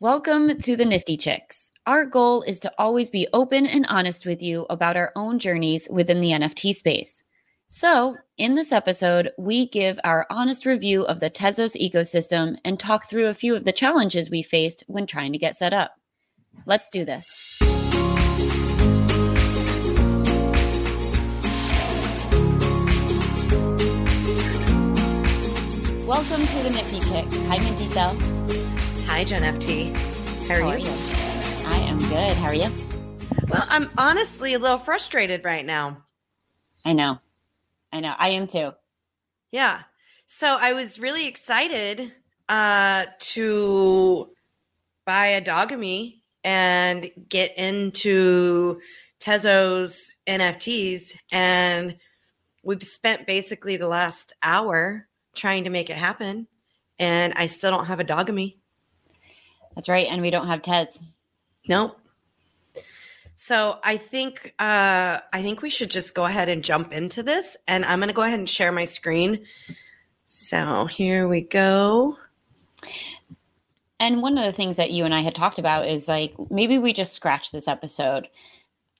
Welcome to the Nifty Chicks. Our goal is to always be open and honest with you about our own journeys within the NFT space. So, in this episode, we give our honest review of the Tezos ecosystem and talk through a few of the challenges we faced when trying to get set up. Let's do this. Welcome to the Nifty Chicks. Hi, Minty Cell. Hi, Jen FT. How are, How are you? you? I am good. How are you? Well, I'm honestly a little frustrated right now. I know. I know. I am too. Yeah. So I was really excited uh, to buy a Dogami and get into Tezos NFTs. And we've spent basically the last hour trying to make it happen. And I still don't have a Dogami. That's right. And we don't have Tez. Nope. So I think uh, I think we should just go ahead and jump into this, and I'm going to go ahead and share my screen. So here we go. And one of the things that you and I had talked about is like maybe we just scratch this episode,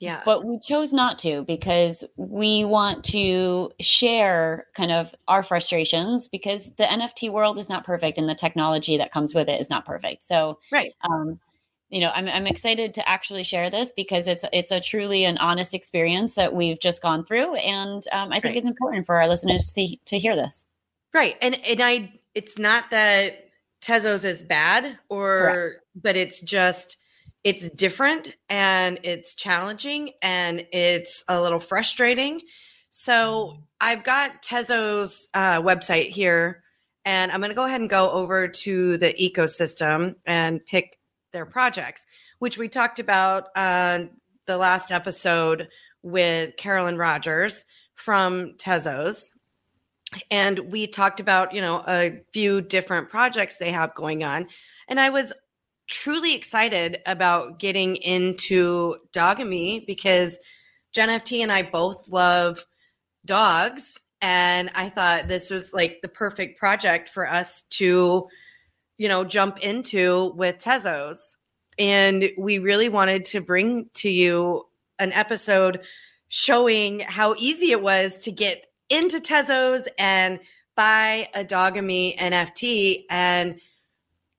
Yeah, but we chose not to because we want to share kind of our frustrations because the NFT world is not perfect and the technology that comes with it is not perfect. So, right. um, you know, I'm, I'm excited to actually share this because it's it's a truly an honest experience that we've just gone through, and um, I think Right. it's important for our listeners to to hear this. Right. And and I it's not that Tezos is bad or but it's just it's different and it's challenging and it's a little frustrating. So I've got Tezos uh, website here and I'm going to go ahead and go over to the ecosystem and pick their projects, which we talked about uh, the last episode with Carolyn Rogers from Tezos. And we talked about you know a few different projects they have going on. And i was truly excited about getting into Dogami because jen ft and i both love dogs and i thought this was like the perfect project for us to you know jump into with tezos and we really wanted to bring to you an episode showing how easy it was to get into Tezos and buy a Dogami NFT. And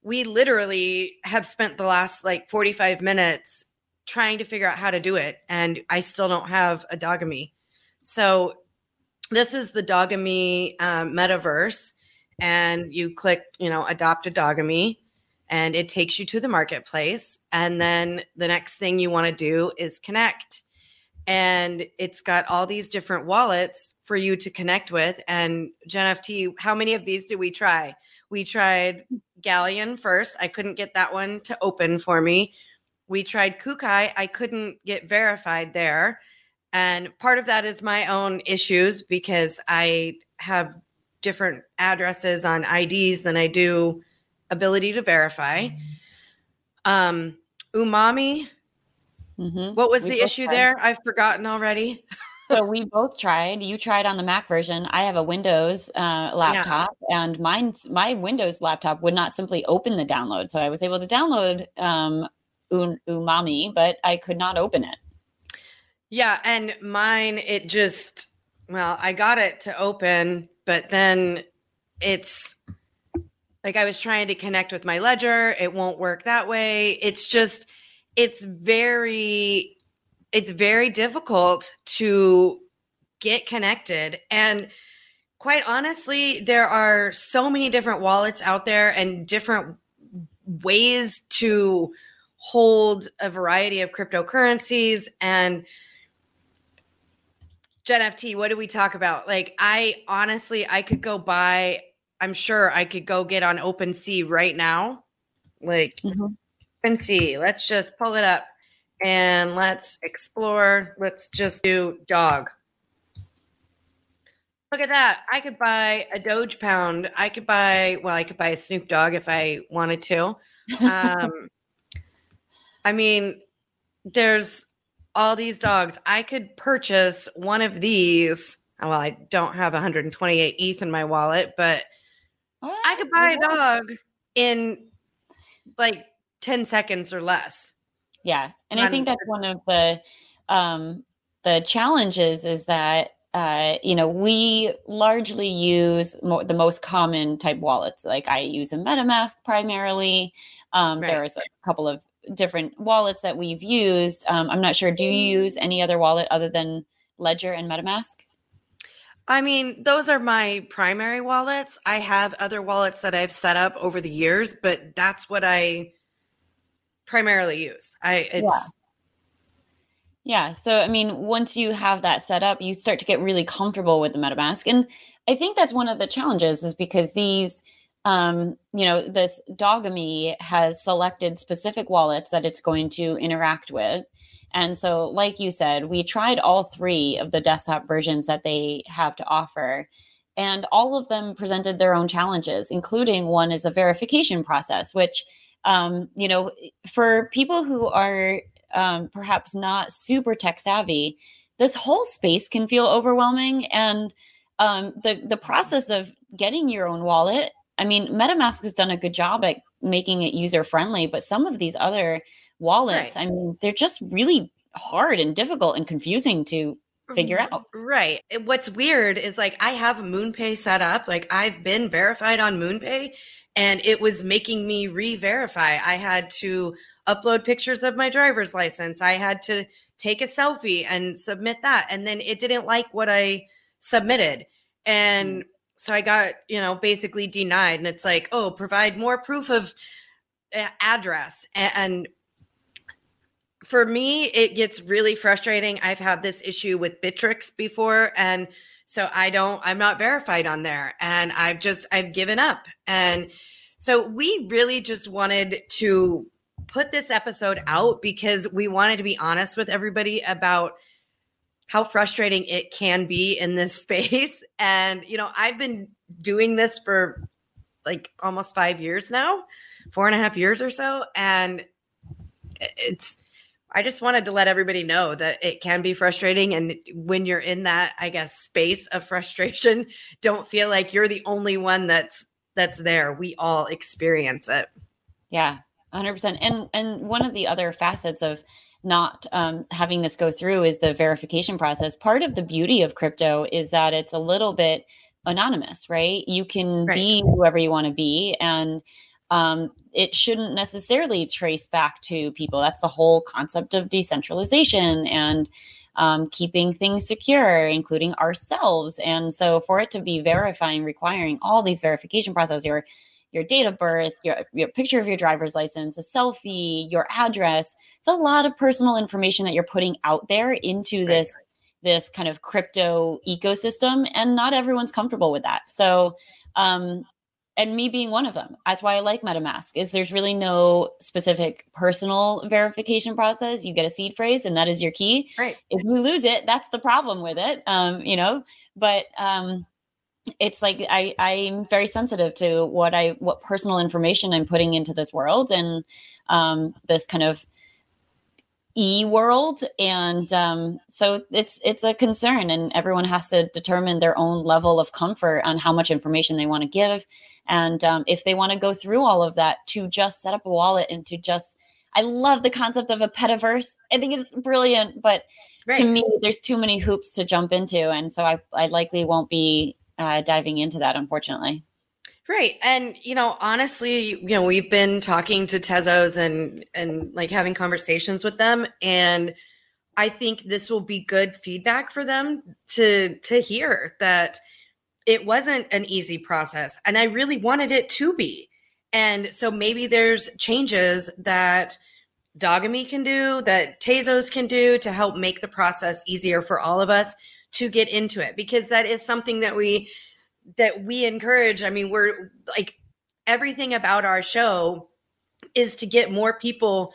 we literally have spent the last like 45 minutes trying to figure out how to do it. And I still don't have a Dogami. So this is the Dogami um, metaverse. And you click, you know, adopt a Dogami and it takes you to the marketplace. And then the next thing you want to do is connect and it's got all these different wallets for you to connect with. And Jen FT, how many of these do we try? We tried Galleon first. I couldn't get that one to open for me. We tried Kukai. I couldn't get verified there. And part of that is my own issues because I have different addresses on IDs than I do ability to verify. Um, Umami, Mhm. what was We the issue tried. there? I've forgotten already. so we both tried. You tried on the Mac version. I have a Windows uh, laptop, and mine's my Windows laptop would not simply open the download. So I was able to download um, Umami, but I could not open it. Yeah, and mine it just well, I got it to open, but then it's like I was trying to connect with my ledger, it won't work that way. It's just it's very it's very difficult to get connected and quite honestly, there are so many different wallets out there and different ways to hold a variety of cryptocurrencies and Jen FT, what do we talk about? Like, I honestly, I could go buy, I'm sure I could go get on OpenSea right now. Like, Mhm. OpenSea, let's just pull it up and let's explore. Let's just do dog. Look at that. I could buy a Doge Pound. I could buy, well, I could buy a Snoop Dogg if I wanted to. Um, I mean, there's all these dogs. I could purchase one of these. Well, I don't have 128 ETH in my wallet, but I could buy a dog in like 10 seconds or less. Yeah. And I think that's one of the um the challenges is that uh, you know, we largely use mo- the most common type wallets. Like I use a MetaMask primarily. Um, right. There's a couple of different wallets that we've used. Um, I'm not sure. Do you use any other wallet other than Ledger and MetaMask? I mean, those are my primary wallets. I have other wallets that I've set up over the years, but that's what I primarily use. I it's yeah. Yeah. So, I mean, once you have that set up, you start to get really comfortable with the MetaMask. And I think that's one of the challenges is because these, um, you know, this Dogami has selected specific wallets that it's going to interact with. And so, like you said, we tried all three of the desktop versions that they have to offer. And all of them presented their own challenges, including one is a verification process, which, um, you know, for people who are um, perhaps not super tech savvy, this whole space can feel overwhelming. And um, the the process of getting your own wallet, I mean, MetaMask has done a good job at making it user friendly, but some of these other wallets, right. I mean, they're just really hard and difficult and confusing to figure out. Right. What's weird is like I have MoonPay set up. Like I've been verified on MoonPay and it was making me re-verify. I had to upload pictures of my driver's license. I had to take a selfie and submit that. And then it didn't like what I submitted. And mm. so I got, you know, basically denied. And it's like, oh, provide more proof of uh, address. And for me, it gets really frustrating. I've had this issue with Bittrex before. And so I don't, I'm not verified on there. And I've just, I've given up. And so we really just wanted to put this episode out because we wanted to be honest with everybody about how frustrating it can be in this space. And, you know, I've been doing this for like almost five years now, four and a half years or so. And it's, I just wanted to let everybody know that it can be frustrating. And when you're in that, I guess, space of frustration, don't feel like you're the only one that's that's there. We all experience it. Yeah. 100% and and one of the other facets of not um, having this go through is the verification process part of the beauty of crypto is that it's a little bit anonymous right you can right. be whoever you want to be and um, it shouldn't necessarily trace back to people that's the whole concept of decentralization and um, keeping things secure including ourselves and so for it to be verifying requiring all these verification processes your your date of birth, your, your picture of your driver's license, a selfie, your address. It's a lot of personal information that you're putting out there into this this kind of crypto ecosystem and not everyone's comfortable with that. So um and me being one of them. That's why I like MetaMask is there's really no specific personal verification process. You get a seed phrase and that is your key. Right. If you lose it, that's the problem with it. Um, you know, but um it's like I I'm very sensitive to what I what personal information I'm putting into this world and um, this kind of e world and um, so it's it's a concern and everyone has to determine their own level of comfort on how much information they want to give and um, if they want to go through all of that to just set up a wallet and to just I love the concept of a petaverse I think it's brilliant but right. to me there's too many hoops to jump into and so I I likely won't be uh, diving into that, unfortunately. Right. And you know, honestly, you know, we've been talking to Tezos and and like having conversations with them and I think this will be good feedback for them to to hear that it wasn't an easy process and I really wanted it to be. And so maybe there's changes that Dogami can do, that Tezos can do to help make the process easier for all of us to get into it because that is something that we that we encourage i mean we're like everything about our show is to get more people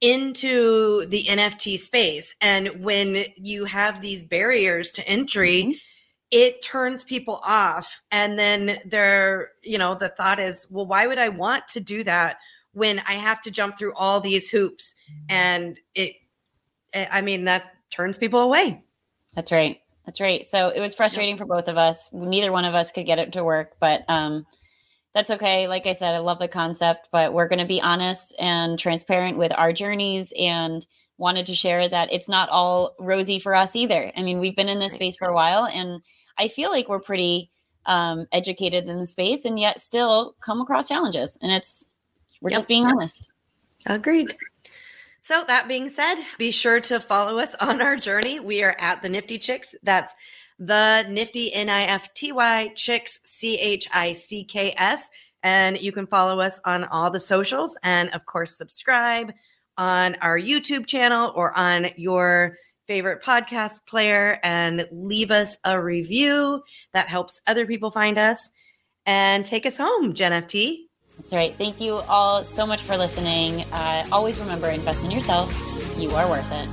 into the nft space. And when you have these barriers to entry mm-hmm. it turns people off. And then they're you know the thought is well why would i want to do that when i have to jump through all these hoops? Mm-hmm. and it i mean that turns people away. That's right that's right. So it was frustrating for both of us. Neither one of us could get it to work, but um, that's okay. Like I said, I love the concept, but we're going to be honest and transparent with our journeys and wanted to share that it's not all rosy for us either. I mean, we've been in this space for a while and I feel like we're pretty um, educated in the space and yet still come across challenges. And it's, we're yep. just being honest. Agreed. So, that being said, be sure to follow us on our journey. We are at the Nifty Chicks. That's the Nifty N I F T Y Chicks, C H I C K S. And you can follow us on all the socials and, of course, subscribe on our YouTube channel or on your favorite podcast player and leave us a review. That helps other people find us and take us home, Jen FT. That's right. Thank you all so much for listening. Uh, always remember invest in yourself. You are worth it.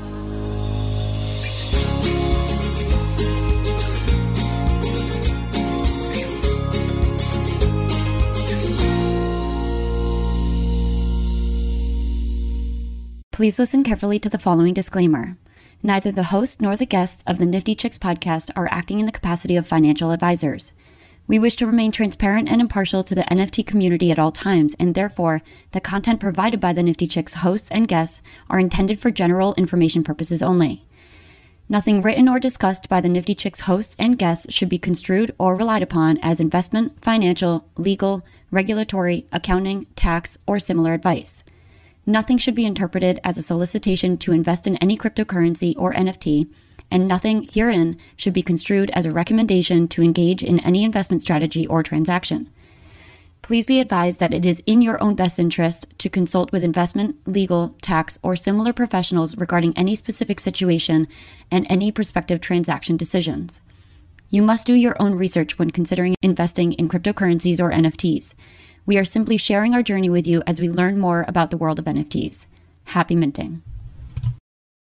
Please listen carefully to the following disclaimer. Neither the host nor the guests of the Nifty Chicks podcast are acting in the capacity of financial advisors. We wish to remain transparent and impartial to the NFT community at all times, and therefore, the content provided by the Nifty Chicks hosts and guests are intended for general information purposes only. Nothing written or discussed by the Nifty Chicks hosts and guests should be construed or relied upon as investment, financial, legal, regulatory, accounting, tax, or similar advice. Nothing should be interpreted as a solicitation to invest in any cryptocurrency or NFT, and nothing herein should be construed as a recommendation to engage in any investment strategy or transaction. Please be advised that it is in your own best interest to consult with investment, legal, tax, or similar professionals regarding any specific situation and any prospective transaction decisions. You must do your own research when considering investing in cryptocurrencies or NFTs. We are simply sharing our journey with you as we learn more about the world of NFTs. Happy minting.